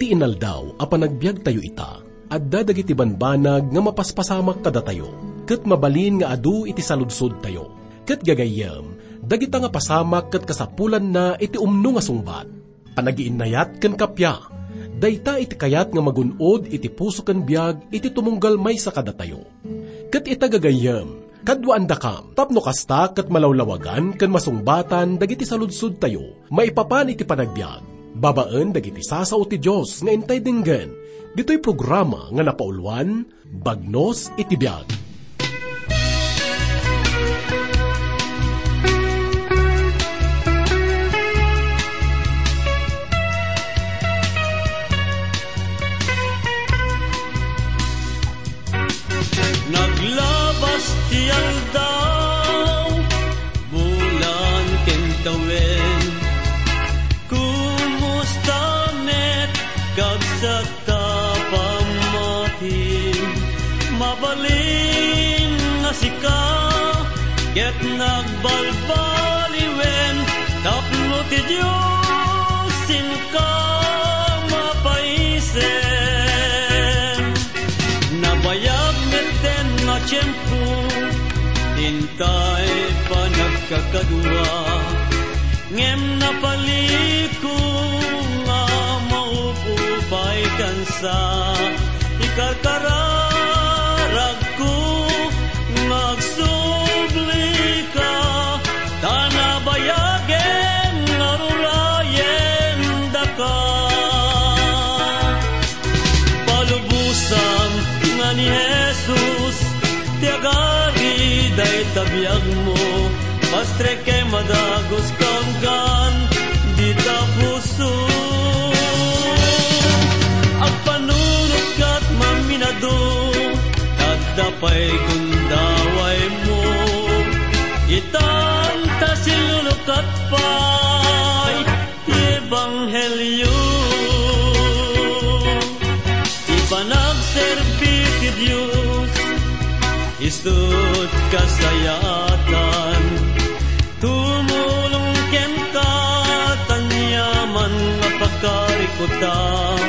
iti inaldaw a panagbiag tayo ita, at dadagiti banbanag nga mapaspasamak kada tayo, kat mabalin nga adu iti saludsod tayo. Kat gagayam, dagita nga pasamak kat kasapulan na iti umno nga sungbat. Panagiinayat kan kapya, dayta iti kayat nga magunod iti puso kan biag iti tumunggal may sa kada tayo. Kat itagagayam, Kadwaan da kam, tapno kasta kat malawlawagan kan masungbatan dagiti saludsud tayo, maipapan iti panagbiag. Babaan dagiti sasao ti Diyos nga intay dinggan, dito'y programa nga napaulwan, Bagnos iti kansa, Ikarkararag ko. Magsubli ka, Tanabayagen nga rurayen daka palubusan nga ni Jesus tiagari day tabiyag mo. Pastre kay madagos kanggan di ta tadapay gundaway mo itanta silulukat pay Ebanghelyo. Ipanagserbi ti Diyos Isut kasayatan. Tumulong ken ka Tanyaman nga pagkarikutan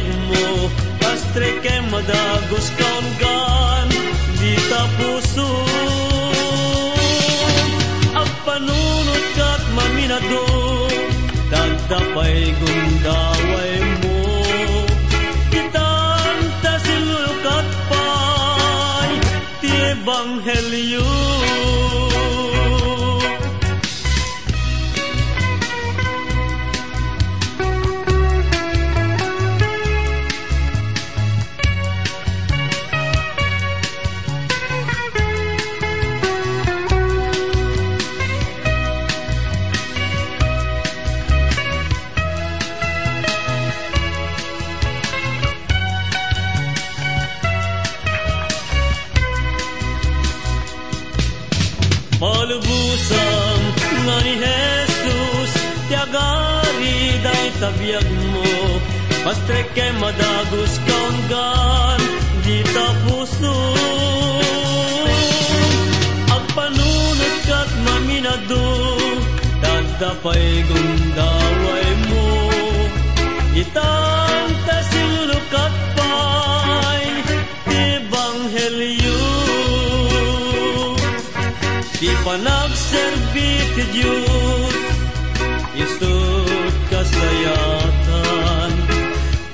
tabiyag mo. Pastre ke madagos kaungan di ta puso ang panunod kat maminado dagdapay gundaway mo. Kitanta silukat pay ti ebanghelyo Palubusan nga ni Jesus Tiagari day tabiyag mo. Pastre kay madagos kaunggan Di ta puso Ang panunod kat maminado Dagdapay gundaway mo. Itang Diyos Isut kasayatan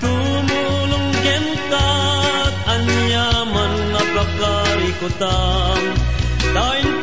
Tumulong gen kat Anyaman nga pakarikutam Dain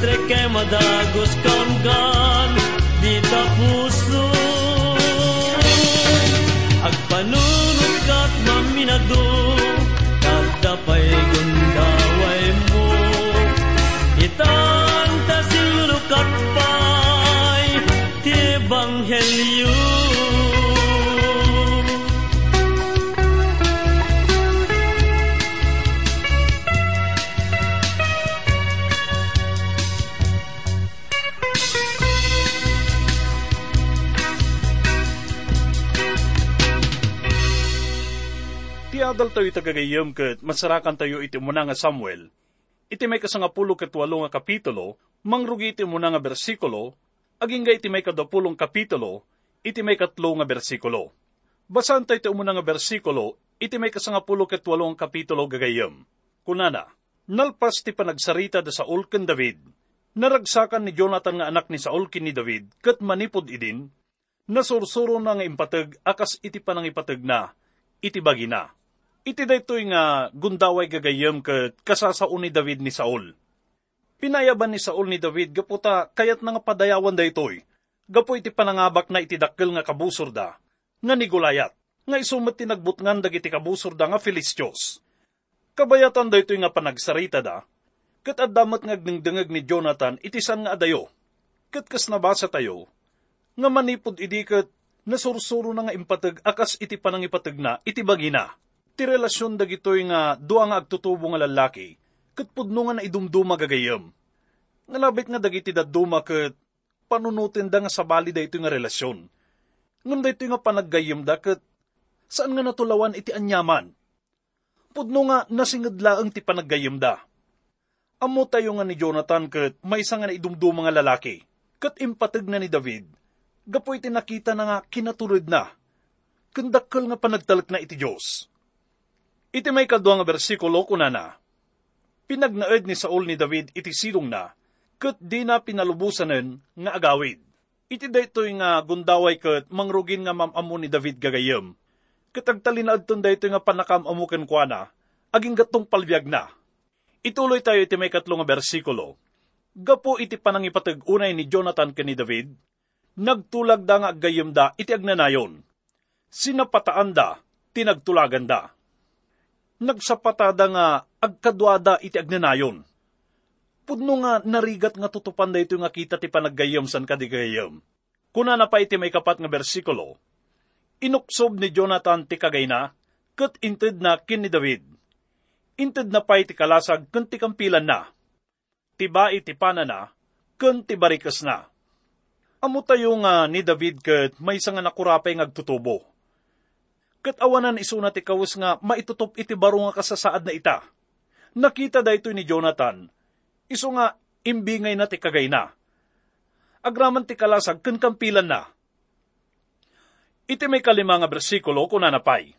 streke madagos kamgan di tapuso agpanunod kat maminado kat dapay gundaway mo. Itanta silunod kat pay ti Tiadal tayo itagagayam kat masarakan tayo iti muna nga Samuel. Iti may kasangapulo kat walo nga kapitulo, mangrugi iti muna nga bersikulo, aging ga iti may kadapulong kapitulo, iti may katlo nga bersikulo. Basan tayo iti muna nga bersikulo, iti may kasangapulo kat walo nga kapitulo gagayam. Kunana, nalpas ti panagsarita da Saul ken David, naragsakan ni Jonathan nga anak ni Saul ken ni David, kat manipod idin, nasursuro na nga impatag akas iti panangipatag na, iti bagi na. Iti daytoy nga gundaway gagayem ket kasasaon ni David ni Saul. Pinayaban ni Saul ni David gaputa kayat nga padayawan daytoy. Gapo iti panangabak na iti dakkel nga kabusor da, nga ni Gulayat, nga isumet ti nagbutngan dagiti kabusor da nga Filistios. Kabayatan daytoy nga panagsarita da, ket addamat nga agdengdengeg ni Jonathan itisan nga adayo. Ket kas nabasa tayo, nga manipod idi ket nasursuro na nga impateg akas iti panangipateg na iti bagina ti relasyon dagitoy nga duwa nga agtutubo nga lalaki, ket pudno nga naidumduma gagayam. Nga labit nga dagiti daduma ket panunutin da nga sabali da ito nga relasyon. Ngam da ito nga panaggayam da ket saan nga natulawan iti anyaman. Pudno nga nasingedlaang ti panaggayam da. Amo tayo nga ni Jonathan ket may nga naidumduma nga lalaki, ket impateg na ni David, gapoy iti nakita na nga kinatulid na, kandakkel nga panagtalak na iti Diyos Iti may kadwa nga bersikulo kunana. Pinagnaed ni Saul ni David iti silong na, ket di na pinalubusanen nga agawid. Iti daytoy nga gundaway ket mangrugin nga mamamu ni David gagayem. Ket agtalinaad ton daytoy nga panakam amuken kuana, aging gatong palbiag na. Ituloy tayo iti may katlo nga bersikulo. Gapo iti panangipatag unay ni Jonathan ken ni David, nagtulag da nga agayem da iti agnanayon. Sinapataan da, tinagtulagan da nagsapatada nga agkadwada iti agnanayon. Pudno nga narigat nga tutupan da ito nga kita ti panaggayam san kadigayam. Kuna na pa iti may kapat nga bersikulo, inuksob ni Jonathan ti kagayna, kat inted na kin ni David. Inted na pa iti kalasag kun ti kampilan na. Tiba iti panana, kun ti barikas na. Amo tayo nga ni David kat may nga nakurapay ngagtutubo Kat awanan isuna ti kawus nga maitutup iti baro nga kasasaad na ita. Nakita da ito ni Jonathan. Iso nga imbingay na ti kagay na. Agraman ti kalasag ken kampilan na. Iti may kalima nga bersikulo kuna napay.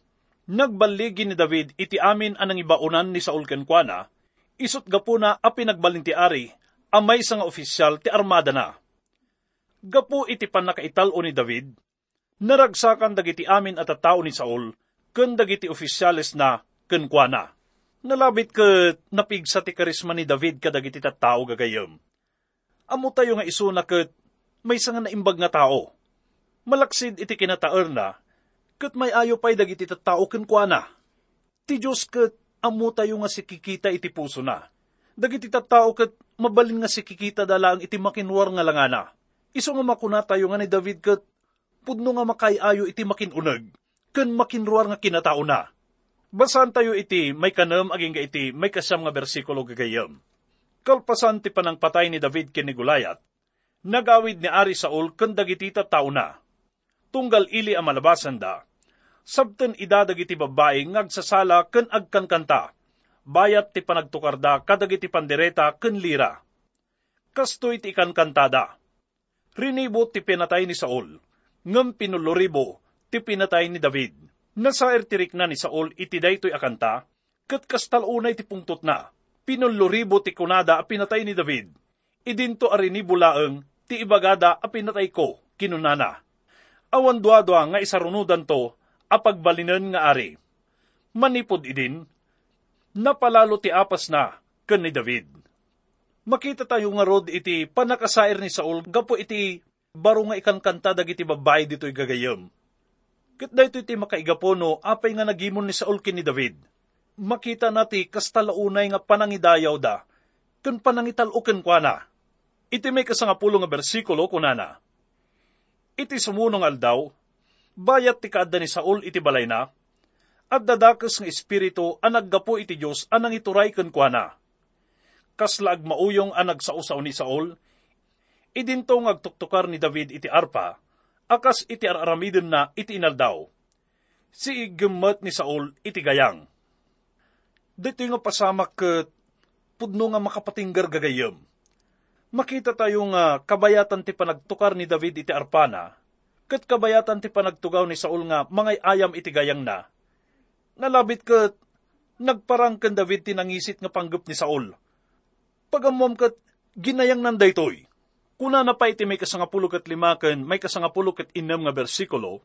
Nagbaligi ni David iti amin anang ibaunan ni Saul kenkwana, isot gapo na a pinagbalin ti ari, amay sa nga opisyal ti armada na. Gapo iti panakaital o ni David, naragsakan dagiti amin at tao ni Saul, ken dagiti opisyales na ken kuana. Nalabit ket napigsa ti karisma ni David kadagiti tattao gagayem. Amo tayo nga isuna ket may nga naimbag nga tao. Malaksid iti kinataer na, ket may ayo pay dagiti tattao ken kuana. Ti Diyos ket amo tayo nga sikikita iti puso na. Dagiti tattao ket mabalin nga sikikita dalang iti makinwar nga langana. Iso nga makuna tayo nga ni David ket pudno nga makayayo iti makinunag, ken makinruar nga kinatao na. Basan tayo iti may kanam aging ga iti may kasam nga bersikulo gagayam. Kalpasan ti panang patay ni David ken ni Gulayat, nagawid ni Ari Saul ken dagiti tao na. Tunggal ili ang malabasan da, sabten idadag iti babae ngagsasala ken agkankanta, bayat ti panagtukarda kadagiti pandereta ken lira. Kasto iti ikankantada. Rinibo ti pinatay ni Saul, ngam pinuluribo ti pinatay ni David. Nasaer tirik na ni Saul iti daytoy akanta, kat kastal unay ti pungtot na. Pinuluribo ti kunada a pinatay ni David. Idinto arinibo laeng ti ibagada a pinatay ko, kinunana. Awan duadwa nga isarunudan to, a pagbalinan nga ari. Manipod idin, napalalo ti apas na, ken ni David. Makita tayo nga rod iti panakasair ni Saul, gapo iti baro nga ikan kanta dagiti babay dito'y gagayam. Kat dahito iti makaigapono, apay nga nagimon ni Saul ni David. Makita nati kastalaunay nga panangidayaw da, kun panangitaluken kwa na. Iti may kasangapulo nga bersikulo kunana. iti sumunong aldaw, bayat ti kaadda ni Saul iti balay na, at dadakas ng espiritu ang naggapo iti Diyos anang ituray ken kuana. Kaslag mauyong ang nagsausaw ni Saul, idinto ngagtuktukar ni David iti arpa, akas iti araramidin na iti inaldaw. Si igemet ni Saul iti gayang. Dito nga pasamak ket pudno nga makapatinggar gagayem makita tayo nga kabayatan ti panagtukar ni David iti arpana, kat kabayatan ti panagtugaw ni Saul nga mangay ayam iti gayang na. Nalabit kat nagparang kan David ti nangisit nga panggap ni Saul. Pagamom kat ginayang nanday toy. Kuna na pa iti may kasangapulo kat lima ken may kasangapulo kat inam nga bersikulo,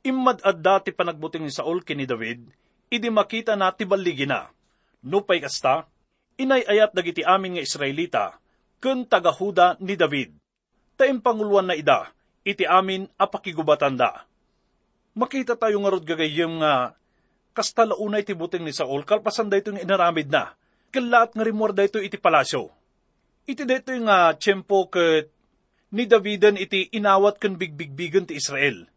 imad adda ti panagbuting ni Saul kini David, idi makita na ti baligi na. Nupay kasta, inay-ayat dagiti amin nga Israelita, ken tagahuda ni David. Taim panguluan na ida, iti amin apakigubatan da. Makita tayo nga rod gagayem nga kastalaunay ti buting ni Saul, kalpasan da itong inaramid na, kalaat nga rimor da ito iti palasyo. Iti ito nga tiyempo ket ni Davidan iti inawat ken bigbigbigan ti Israel.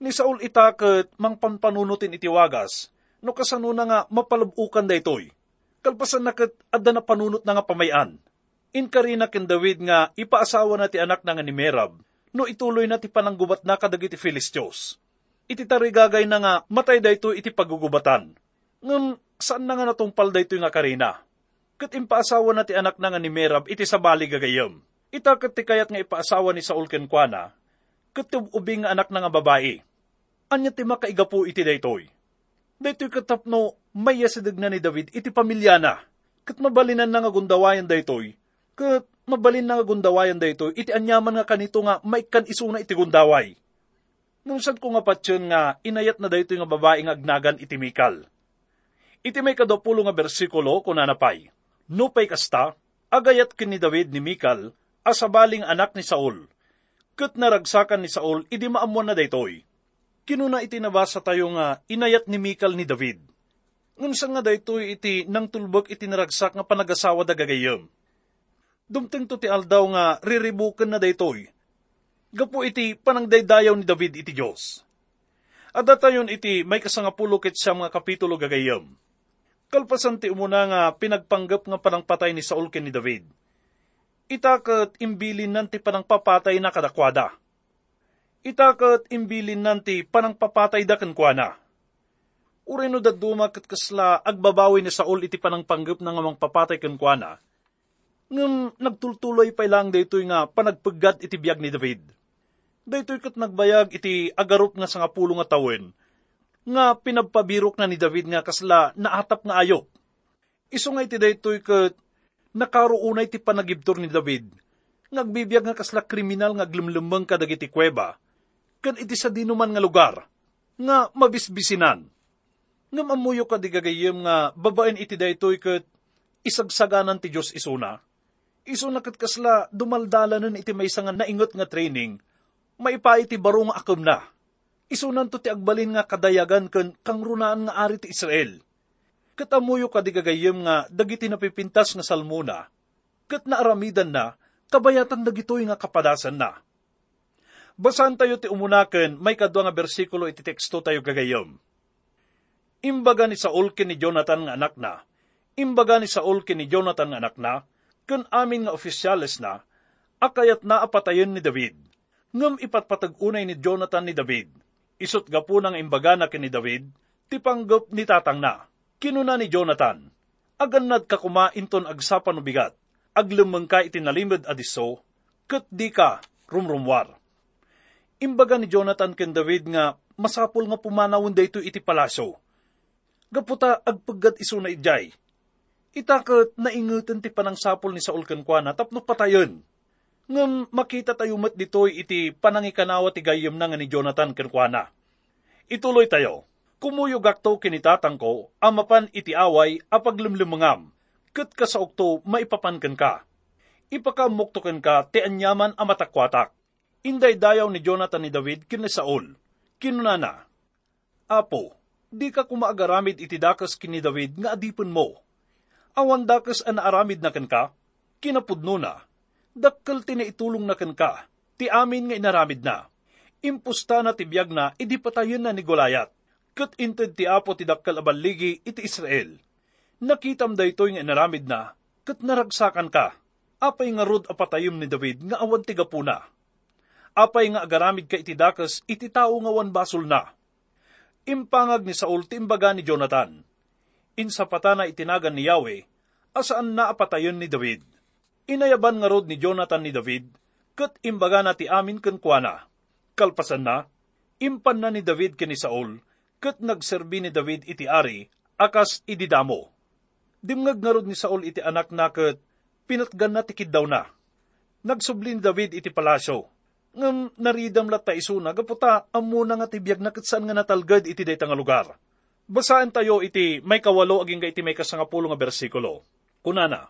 Ni Saul ita ket mang panpanunutin iti wagas, no kasano na nga mapalabukan da itoy kalpasan na kat adda na panunot na nga pamayan. Inkarina ken David nga ipaasawa na ti anak na nga ni Merab, no ituloy na ti pananggubat na kadagiti Filistios. Iti tarigagay na nga matay dayto iti pagugubatan. Ngam saan na nga natungpal dayto nga karina? Kat impaasawa na ti anak na nga ni Merab iti sabali gagayam. Ita kat ti kayat nga ipaasawa ni Saul ken Kuana, kat ubing nga anak na nga babae. Anya ti makaigapo iti daytoy Daytoy katapno, may yasadag na ni David, iti pamilya na. Kat mabalinan na nga gundawayan daytoy. Kat mabalin na nga gundawayan daytoy, iti anyaman nga kanito nga maikan isuna iti gundaway. Nung ko nga patyon nga, inayat na daytoy nga babae nga agnagan iti Mikal. Iti may kadapulo nga bersikulo kunanapay. Nupay kasta, agayat kin ni David ni Mikal, asabaling anak ni Saul. Kat naragsakan ni Saul, idi maamuan na daytoy kinuna iti nabasa tayo nga inayat ni Mikal ni David. Ngunsa nga daytoy iti nang tulbog iti naragsak nga panagasawa da gagayam. Dumteng to ti aldaw nga riribukan na daytoy. Gapo iti panangdaydayaw ni David iti Diyos. At datayon iti may kasangapulo ket siya mga kapitulo gagayam. Kalpasan ti umuna nga pinagpanggap nga panangpatay ni Saul ken ni David. Itakat imbilin nan ti panangpapatay na kadakwada itakat imbilin nanti panang papatay da kuana. Urino da duma kat kasla agbabawi ni Saul iti panang panggap na ngamang papatay kuana. Ngam nagtultuloy pa lang daytoy nga panagpaggat iti biyag ni David. Daytoy kat nagbayag iti agarup nga sa nga pulo nga tawen, nga pinagpabirok na ni David nga kasla naatap nga ayok. Iso nga iti daytoy kat nakaruunay ti panagibtor ni David, ngagbibiyag nga kasla kriminal nga glumlumbang kadagiti kuweba, kan iti sa dinuman nga lugar, nga mabisbisinan. Nga mamuyo ka di gagayim nga babaen iti daytoy ket isagsaganan ti Diyos isuna. Isuna ket kasla dumaldalanan iti may nga naingot nga training, maipa iti baro nga akum na. Isunan to ti agbalin nga kadayagan ken kang runaan nga ari ti Israel. Ket amuyo ka di gagayim nga dagiti napipintas nga salmuna, ket naaramidan na, kabayatan dagitoy nga kapadasan na Basan tayo ti umunaken, may kadwa nga bersikulo iti teksto tayo gagayom. Imbaga ni Saul ni Jonathan nga anak na, imbaga ni Saul ni Jonathan nga anak na, kun amin nga ofisyales na, akayat na apatayon ni David. Ngam ipatpatag-unay ni Jonathan ni David. Isot gapo ng imbaga na kini David, tipanggap ni tatang na. Kinuna ni Jonathan, agannad ka kumainton agsapan bigat, aglumang ka itinalimod adiso, kat di ka rumrumwar Imbaga ni Jonathan ken David nga masapol nga pumanawon dayto iti palasyo. Gaputa agpaggat iso na ijay. Itakot naingutan ti panang sapol ni Saul ken kuana tapno patayon. Ngam makita tayo mat ditoy iti panangikanawa ti gayem na nga ni Jonathan ken kuana. Ituloy tayo. Kumuyog akto kinitatang ko, amapan iti away apaglumlumangam, kat ka sa okto maipapankan ka. Ipakamuktokan ka ti anyaman amatakwatak Inday dayaw ni Jonathan ni David kini Saul. Kinunana, Apo, di ka kumaagaramid iti dakas kini David nga adipon mo. Awan dakas an aramid na kan ka, kinapudno na, dakkel itulong na kan ka, ti amin nga inaramid na. Impusta na tibiyag na, idi patayon na ni Golayat. Kat inted ti apo ti dakkal abaligi iti Israel. Nakitam da ito'y nga inaramid na, kat naragsakan ka. Apay nga rod apatayom ni David nga awan ti gapuna. Apay nga agaramid ka iti dakas iti tao nga wan basol na. Impangag ni Saul timbaga ni Jonathan. Insapata na itinagan ni Yahweh, asaan na apatayon ni David. Inayaban nga rod ni Jonathan ni David, kat imbaga na ti amin kenkwana. Kalpasan na, impan na ni David ken ni Saul, kat nagserbi ni David iti ari, akas ididamo. Dimngag nga rod ni Saul iti anak na kat pinatgan na tikid daw na. Nagsubli ni David iti palasyo, ngam naridam lat ta isuna, gaputa amuna nga tibiyag na saan nga natalgad iti day nga lugar. Basaan tayo iti may kawalo aging iti may kasangapulo nga bersikulo. Kunana,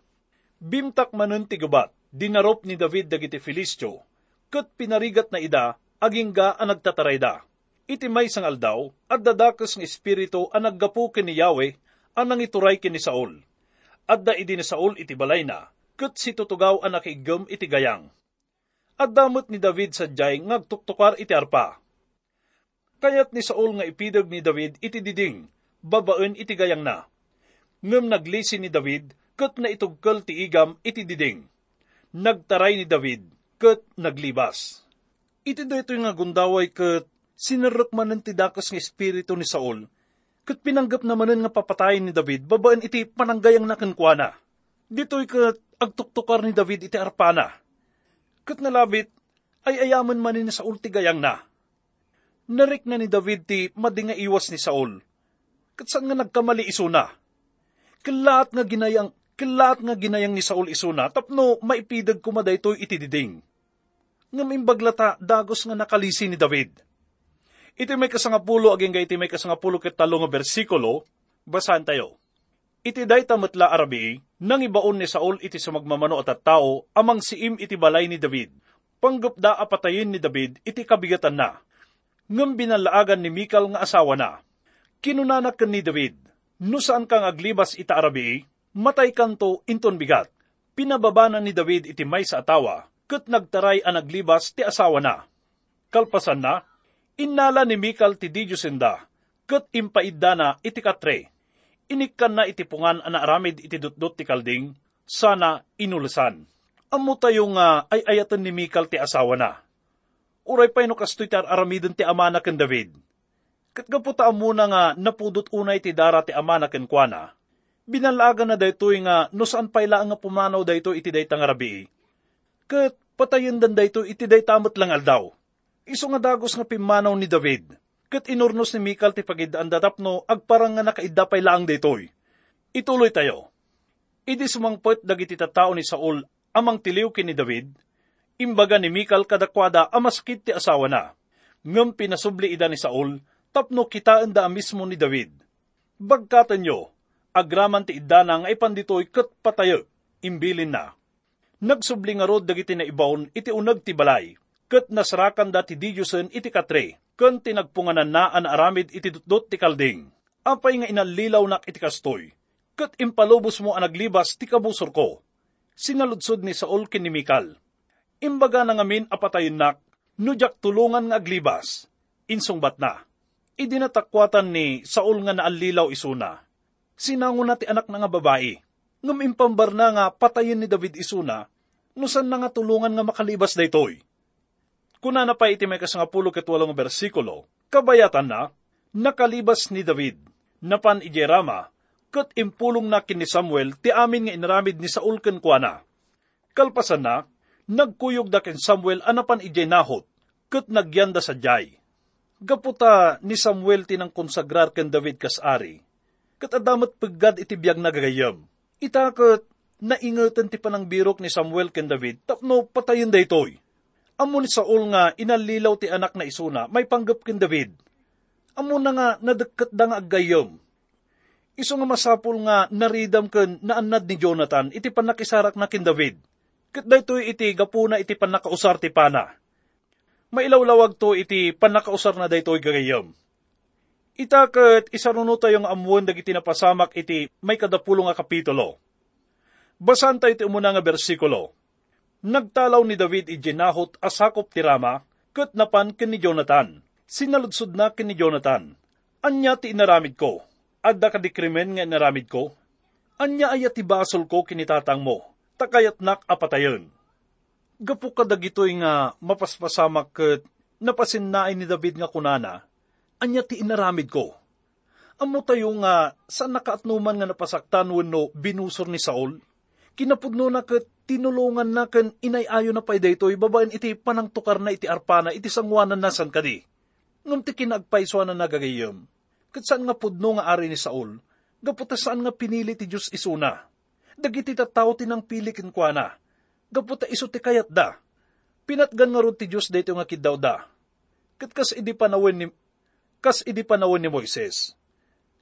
Bimtak manen ti gubat, dinarop ni David dagiti Filistyo, kat pinarigat na ida, aging ga ang nagtatarayda. Iti may sang aldaw, at dadakas ng espiritu ang naggapu ni Yahweh, ang nangituray kini Saul. At da idi ni Saul iti balay na, kat si tutugaw ang nakigam iti gayang. At damot ni David sa jay ngagtuktukar iti arpa. Kayat ni Saul nga ipidag ni David iti diding, babaen iti gayang na. Ngem naglisi ni David, kat na itugkal ti igam iti diding. Nagtaray ni David, kat naglibas. Iti da ito nga gundaway kat sinarok man ti dakas nga espiritu ni Saul, kat pinanggap naman nga papatayin ni David, babaan iti pananggayang nakankwana. Dito'y kat agtuktukar ni David iti arpana. Kat nalabit, ay ayaman man ni Saul ti gayang na. Narik na ni David ti madinga iwas ni Saul. Kat saan nga nagkamali isuna? Kilaat nga ginayang Kilaat nga ginayang ni Saul isuna, tapno maipidag kumaday to'y itididing. Ngam imbaglata, dagos nga nakalisi ni David. Iti may kasangapulo, aging ga iti may kasangapulo ket talo nga bersikulo, basahan tayo. Iti day tamatla arabi, nang ibaon ni Saul iti sumagmamano at at tao, amang siim iti balay ni David. Panggap da apatayin ni David, iti kabigatan na. Ngam binalaagan ni Mikal nga asawa na. Kinunanak ni David, no saan kang aglibas ita arabi, matay kanto inton bigat. Pinababana ni David iti may sa atawa, kat nagtaray ang naglibas ti asawa na. Kalpasan na, innala ni Mikal ti Didyosenda, kat impaidda na iti katre. Inikkan na iti pungan ang aramid iti dutdut ti kalding, sana inulasan. Amo tayo nga ay ayatan ni Mikal ti asawa na. Uray pa no kastoy tar aramidon ti amana ken David. Kat gaputa muna nga napudot unay ti dara ti amana ken kuana, binalaga na daytoy nga no saan payla nga pumanaw dayto iti day rabi. Kat patayon dan dayto iti day tamot lang aldaw. Iso nga dagos nga pimanaw ni David. Kat inurnos ni Mikal ti pagidaan datapno agparang nga nakaidda pay laang daytoy. Ituloy tayo. Idi sumangpot dagiti tattao ni Saul amang tiliw kini David, imbaga ni Mikal kadakwada amaskit ti asawa na. Ngam pinasubli ida ni Saul, tapno kitaan da mismo ni David. Bagkatan nyo, agraman ti idana nga ipanditoy kat patayo, imbilin na. Nagsubli nga rod dagiti na ibawon iti unag ti balay, kat nasrakan da ti diyosen iti katre, kan tinagpunganan na an aramid iti dutdot ti kalding. Apay nga inalilaw nak iti kastoy, kat impalubos mo ang naglibas ti kabusor ko. Sinaludsod ni Saul kinimikal. Imbaga na ngamin apatayin nak, nujak tulungan nga aglibas. Insungbat na. Idinatakwatan ni Saul nga naalilaw isuna. Sinango na ti anak na nga babae. Ngam impambar na nga patayin ni David isuna, nusan na nga tulungan nga makalibas daytoy. Kuna na pa iti may kasangapulo katwalong bersikulo, kabayatan na, nakalibas ni David, napan ijerama, kat impulong na kin ni Samuel ti amin nga inaramid ni Saul ken kuana. Kalpasan na, nagkuyog da ken Samuel anapan ijay nahot, kat nagyanda sa jay. Gaputa ni Samuel tinang konsagrar ken David kas ari, kat adamat paggad iti biyag nagagayam. Itakot, naingatan ti panang birok ni Samuel ken David, tapno patayin daytoy. Amo ni Saul nga inalilaw ti anak na isuna, may panggap ken David. Amo na nga nadagkat da nga agayam. Iso nga masapul nga naridam ken naanad ni Jonathan, iti panakisarak na ken David. Kat daytoy iti gapuna iti panakausar ti pana mailawlawag to iti panakausar na daytoy gagayam. Itakat isaruno tayong amuan dagiti napasamak iti may kadapulong nga kapitulo. Basan tayo iti umuna nga bersikulo. Nagtalaw ni David ijinahot asakop ti Rama, kat napan ken ni Jonathan. Sinaludsod na ken ni Jonathan. Anya ti inaramid ko, adda ka di krimen nga inaramid ko. Anya ayat ti basol ko kinitatang mo, takayat nak apatayon. Gapu ka dagitoy nga mapaspasamak ket napasinnaay ni David nga kunana, anya ti inaramid ko. Amo tayo nga saan nakaatnuman nga napasaktan wenno binusor ni Saul, kinapudno na ket tinulungan na ken inayayo na pay daytoy babaen iti panang tukar na iti arpana iti sangwanan na san kadi. Ngum ti kinagpaiswa na nagagayam. Ket saan nga pudno nga ari ni Saul, gaputa saan nga pinili ti Diyos isuna. Dagiti tattao tinang pili kinkwana. Gaputa iso ti kayat da. Pinatgan nga ti Diyos dayto nga kidaw da. Ket kas idi panawin ni kas idi panawin ni Moises.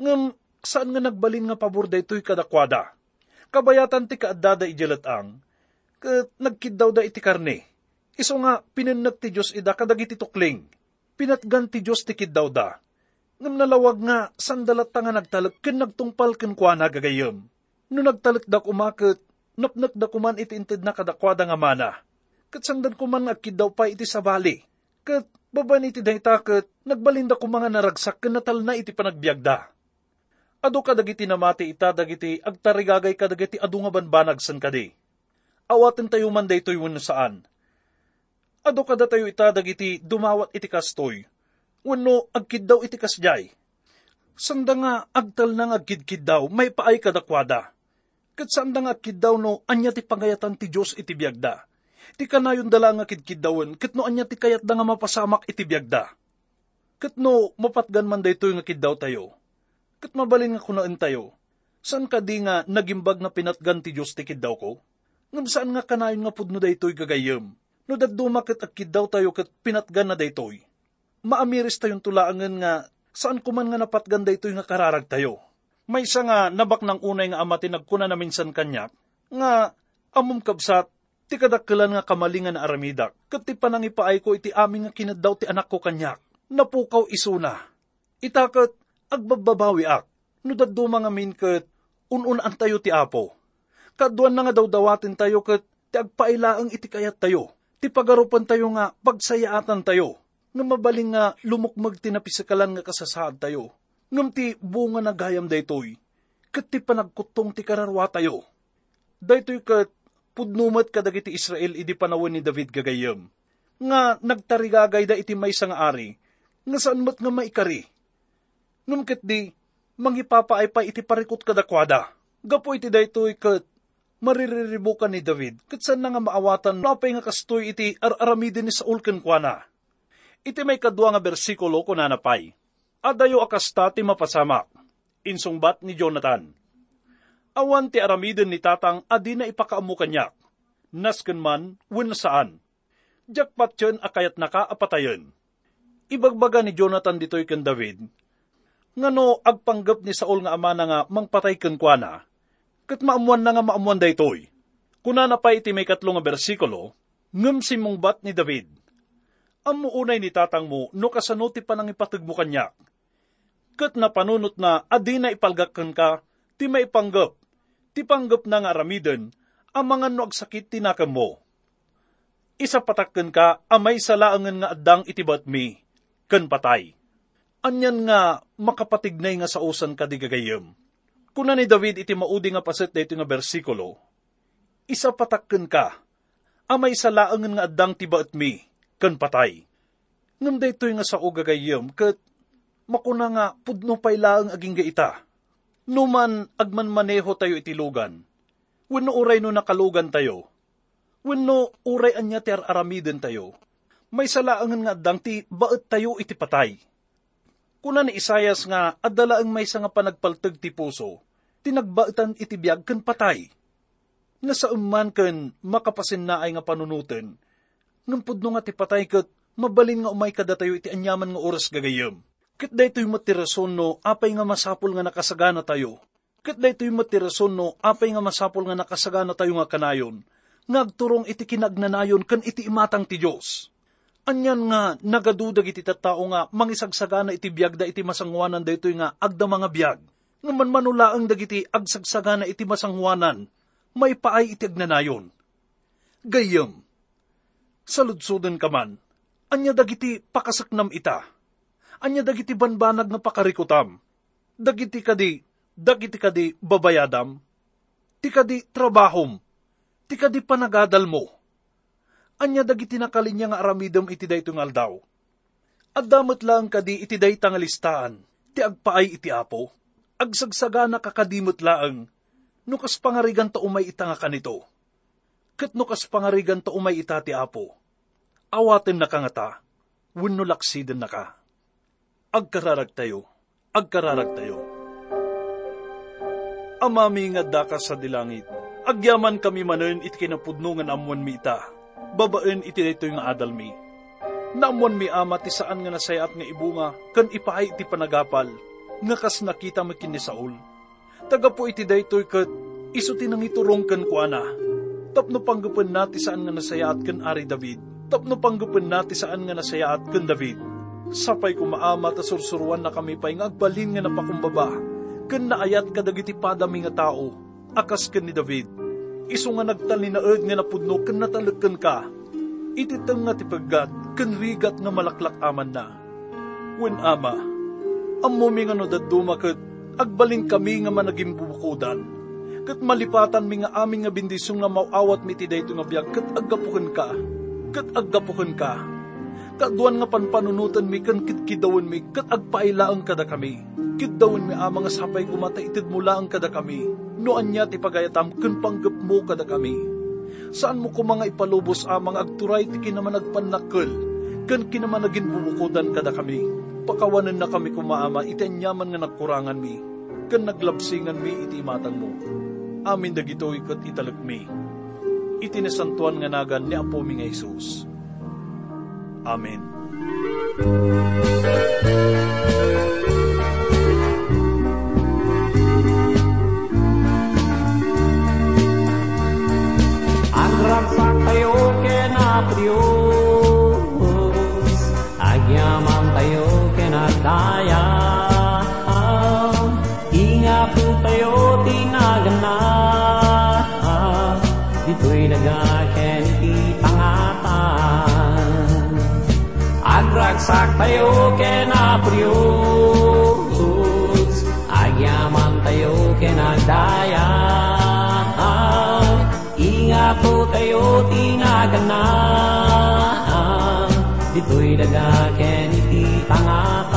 Ngem saan nga nagbalin nga pabor daytoy kadakwada. Kabayatan ti kaadada ijelatang, ket nagkidaw da iti karne. Iso nga pinenag ti Diyos ida kadagiti tukling. Pinatgan ti Diyos ti kidaw da. Ngam nalawag nga sandalat nga nagtalak ken nagtungpal ken kwa nagagayem. No nagtalak da kumakit, napnak da kuman iti inted na kadakwada nga mana. Ket sandan kuman nga kidaw pa iti sabali. Ket baban iti dayta ket nagbalinda ko mga naragsak ken natal na iti panagbiagda. Ado kadagiti namati ita dagiti agtarigagay kadagiti adu nga banbanag san kadi. Awaten tayo man daytoy wenno saan. Ado kada tayo ita dagiti dumawat iti kastoy. Wenno agkid daw iti kasjay. Sanda nga agtal nang agkidkid daw may paay kadakwada. Kat sanda nga agkid daw no anya ti pangayatan ti Diyos iti biagda. Ti kanayon dala nga kidkid dawon kat no anya ti kayat da nga mapasamak iti biagda. Kat no mapatgan man daytoy nga kid daw tayo kat mabalin nga kunaan tayo. Saan ka di nga nagimbag na pinatgan ti Diyos tikid daw ko? Ngam saan nga kanayon nga pudno daytoy gagayem? No daduma kat akid daw tayo kat pinatgan na daytoy. Maamiris tayong tulaangan nga saan kuman nga napatgan daytoy nga kararag tayo. May isa nga nabak ng unay nga amati nagkuna na minsan kanyak, nga amom kabsat, ti kadakkelan nga kamalingan na aramidak, kat ti panangipaay ko iti aming nga kinadaw ti anak ko kanyak, napukaw isuna. Itakot, agbababawi ak, no daddo mga min ket ununan tayo ti apo. Kaduan na nga daw dawatin tayo ket ti agpailaang iti kayat tayo. Ti pagarupan tayo nga pagsayaatan tayo. Nga mabaling nga lumukmag ti napisakalan nga kasasaad tayo. Ngam ti bunga na gayam daytoy. Ket ti panagkutong ti kararwa tayo. Daytoy ket pudnumat kadagiti Israel idi panawon ni David gagayam. Nga nagtarigagay da iti may nga ari. Nga saan mat nga maikari Num ket di, mangipapaay pa iti parikot kadakwada. Gapo iti daytoy ket maririribukan ni David, ket saan nga maawatan napay nga kastoy iti ar-aramidin ni Saul ken kuana. Iti may kadwa nga bersikulo kunanapay. Adayo akasta ti mapasamak, insungbat ni Jonathan. Awan ti aramidin ni tatang adi na ipakaamu kanyak. Nasken man, wen saan. Jakpat yun akayat naka apatayon. Ibagbaga ni Jonathan ditoy ken David, ngano agpanggap ni Saul nga ama na nga mangpatay ken kuana, ket maamuan na nga maamuan daytoy. Kuna na pa iti may katlong nga bersikulo, ngem simong bat ni David. Amo unay ni tatang mo, no kasano ti panang ipatag mo kanyak. Ket na panunot na adi na ipalgakkan ka, ti may panggap, ti na nga aramiden, ang mga no agsakit tinakam mo. Isa patakken ka, amay salaangan nga addang itibat mi, ken patay anyan nga makapatignay nga sa usan kadigagayem. Kuna ni David iti maudi nga paset dito nga bersikulo, isa patakken ka, amay sa laangan nga addang tiba at mi, kan patay. Ngam daytoy nga sa ugagayem, kat makuna nga pudno pay laang aging gaita. Numan agman maneho tayo itilugan, wenno uray no nakalugan tayo, wenno uray anya ti aramiden tayo, may salaangan nga addang ti baet tayo iti patay Kuna ni Isayas nga, adala ang may nga panagpaltag ti puso, tinagbaetan iti biyag ken patay. Nga sa umman ken makapasin na ay nga panunutin, ngam pudno nga ti patay ket mabalin nga umay kadatayo iti anyaman nga oras gagayem. Ket daytoy matirason no, apay nga masapol nga nakasagana tayo. Ket daytoy matirason no, apay nga masapol nga nakasagana tayo nga kanayon. Ngagturong iti kinagnanayon kan iti imatang ti Diyos Anyan nga nagadudag iti tattao nga mangisagsagana iti biyag da iti masangwanan daytoy nga agda mga biyag. Nga man manulaang dagiti agsagsagana iti masangwanan, may paay iti agnanayon. Gayam, saludsodan ka man, anya dagiti pakasaknam ita, anya dagiti banbanag nga pakarikutam, dagiti kadi, dagiti kadi babayadam, ti kadi trabahom, ti kadi panagadal mo, anya dagiti nakalinya nga aramidom iti dayto nga aldaw. At damot lang kadi iti dayta nga listaan, ti agpaay iti apo, agsagsagana kakadimot laang, nukas pangarigan ta umay ita nga kanito. Ket no kas pangarigan ta umay ita ti apo. Awaten na ka nga ta, wenno laksiden na ka. Agkararag tayo, agkararag tayo. Amami nga daka sa dilangit, agyaman kami manen iti kinapudnungan amuan mi ita, babaen iti dito nga adal mi. Naamuan mi ama ti saan nga nasayat nga ibunga, kan ipaay iti panagapal, nga kas nakita mo kini Saul. Taga iti daytoy kat, iso tinang iturong kan kuana, tapno panggupan nati saan nga nasayaat kan Ari David. Tapno panggupan nati saan nga nasayaat kan David. Sapay ko maama ta sursuruan na kami pa'y agbalin nga napakumbaba. Kan naayat kadagiti padami nga tao, akas kan ni David. Iso nga nagtali na ed nga napudno kan natalagkan ka. Ititang nga tipaggat, kan rigat nga malaklak aman na. Wen ama, ammo mi nga no daduma kat agbalin kami nga managing bubukudan kat malipatan mi nga amin nga bindisyon nga mauawat mi ti dayto nga biag kat aggapuken ka kat aggapuken ka kaduan nga panpanunutan mi kan kitkidawan mi kat agpailaang kada kami. Kitdawan mi ama nga sapay kumata itid mula ang kada kami. No anya ti pagayatam kan panggap mo kada kami. Saan mo ko mga ipalubos amang agturay ti kinaman agpanakkel kan kinaman naging bubukudan kada kami. Pakawanan na kami kumaama iti anyaman nga nagkurangan mi. Kan naglabsingan mi iti matang mo. Amin dagito ikot italagmi. Itinasantuan nga nagan ni Apo mi nga Isus. Amin. Agragsak tayo kenaprios, agyaman tayo kenagdaya. Inga po tayo tinagana, dito'y nagaken itangatan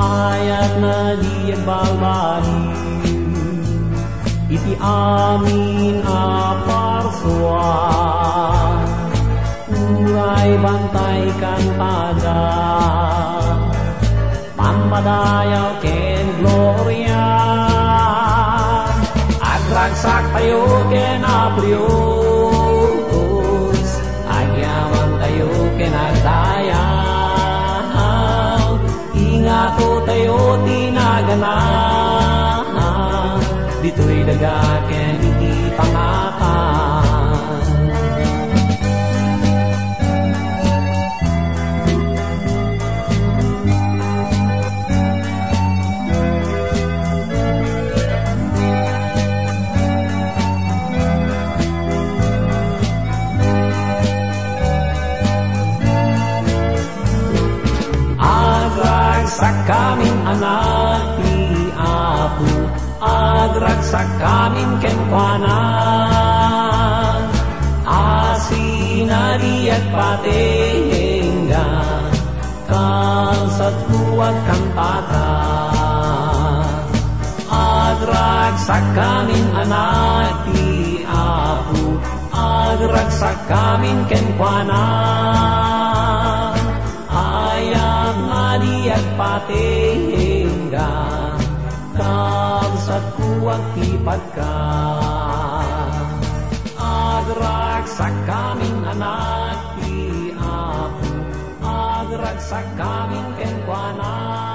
ayat na di balbali iti amin aparsuan uray bantay kan pada pamadayaw ken gloria. Agragsak tayo ken aprios agyaman tayo ken agdaya ingato tayo tinagana. Dito'y dagaken kaming anak ti Apo agragsak kaming kenkwanan asinariat patengga kang satkuat kang tata agragsak kaming anak ti Apo agragsak kaming kenkwanan ayam ngadiat patengga kam satkuang tipat ka. Agragsak kaming anak ti Apo agragsak kaming kenkwanan